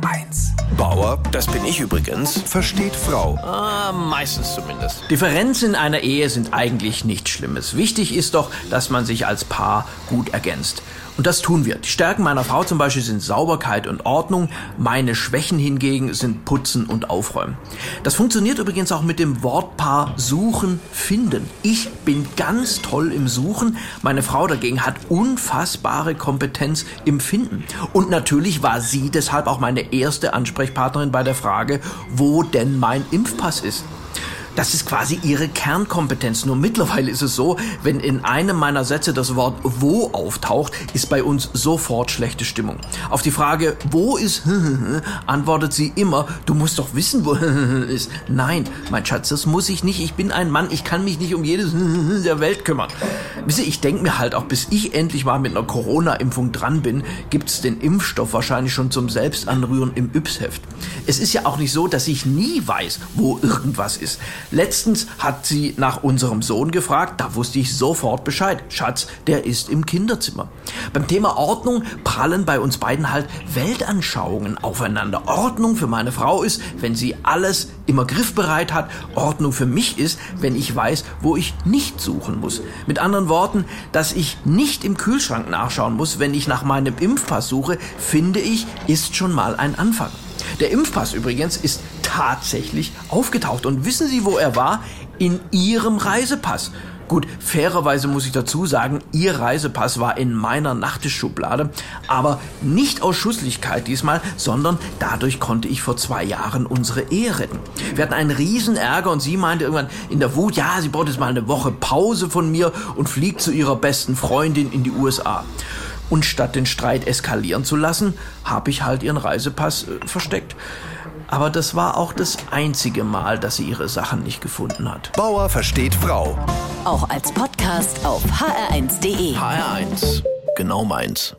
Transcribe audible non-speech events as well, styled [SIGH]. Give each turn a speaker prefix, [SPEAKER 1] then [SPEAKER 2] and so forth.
[SPEAKER 1] HR1.
[SPEAKER 2] Bauer, das bin ich übrigens, versteht Frau.
[SPEAKER 3] Ah, meistens zumindest. Differenzen in einer Ehe sind eigentlich nichts Schlimmes. Wichtig ist doch, dass man sich als Paar gut ergänzt. Und das tun wir. Die Stärken meiner Frau zum Beispiel sind Sauberkeit und Ordnung. Meine Schwächen hingegen sind Putzen und Aufräumen. Das funktioniert übrigens auch mit dem Wortpaar suchen, finden. Ich bin ganz toll im Suchen. Meine Frau dagegen hat unfassbare Kompetenz im Finden. Und natürlich war sie deshalb auch meine erste Ansprechpartnerin bei der Frage, wo denn mein Impfpass ist. Das ist quasi ihre Kernkompetenz. Nur mittlerweile ist es so, wenn in einem meiner Sätze das Wort wo auftaucht, ist bei uns sofort schlechte Stimmung. Auf die Frage, wo ist, [LAUGHS] antwortet sie immer, du musst doch wissen, wo [LAUGHS] ist. Nein, mein Schatz, das muss ich nicht. Ich bin ein Mann, ich kann mich nicht um jedes [LAUGHS] der Welt kümmern. Wisst ihr, ich denke mir halt auch, bis ich endlich mal mit einer Corona-Impfung dran bin, gibt's den Impfstoff wahrscheinlich schon zum Selbstanrühren im Yps-Heft. Es ist ja auch nicht so, dass ich nie weiß, wo irgendwas ist. Letztens hat sie nach unserem Sohn gefragt, da wusste ich sofort Bescheid. Schatz, der ist im Kinderzimmer. Beim Thema Ordnung prallen bei uns beiden halt Weltanschauungen aufeinander. Ordnung für meine Frau ist, wenn sie alles immer griffbereit hat. Ordnung für mich ist, wenn ich weiß, wo ich nicht suchen muss. Mit anderen Worten, dass ich nicht im Kühlschrank nachschauen muss, wenn ich nach meinem Impfpass suche, finde ich, ist schon mal ein Anfang. Der Impfpass übrigens ist tatsächlich aufgetaucht. Und wissen Sie, wo er war? In Ihrem Reisepass. Gut, fairerweise muss ich dazu sagen, Ihr Reisepass war in meiner Nachttischschublade, aber nicht aus Schusslichkeit diesmal, sondern dadurch konnte ich vor zwei Jahren unsere Ehe retten. Wir hatten einen riesen Ärger und sie meinte irgendwann in der Wut, ja, sie braucht jetzt mal eine Woche Pause von mir und fliegt zu ihrer besten Freundin in die USA. Und statt den Streit eskalieren zu lassen, habe ich halt ihren Reisepass äh, versteckt. Aber das war auch das einzige Mal, dass sie ihre Sachen nicht gefunden hat.
[SPEAKER 2] Bauer versteht Frau.
[SPEAKER 4] Auch als Podcast auf hr1.de.
[SPEAKER 3] HR1, genau meins.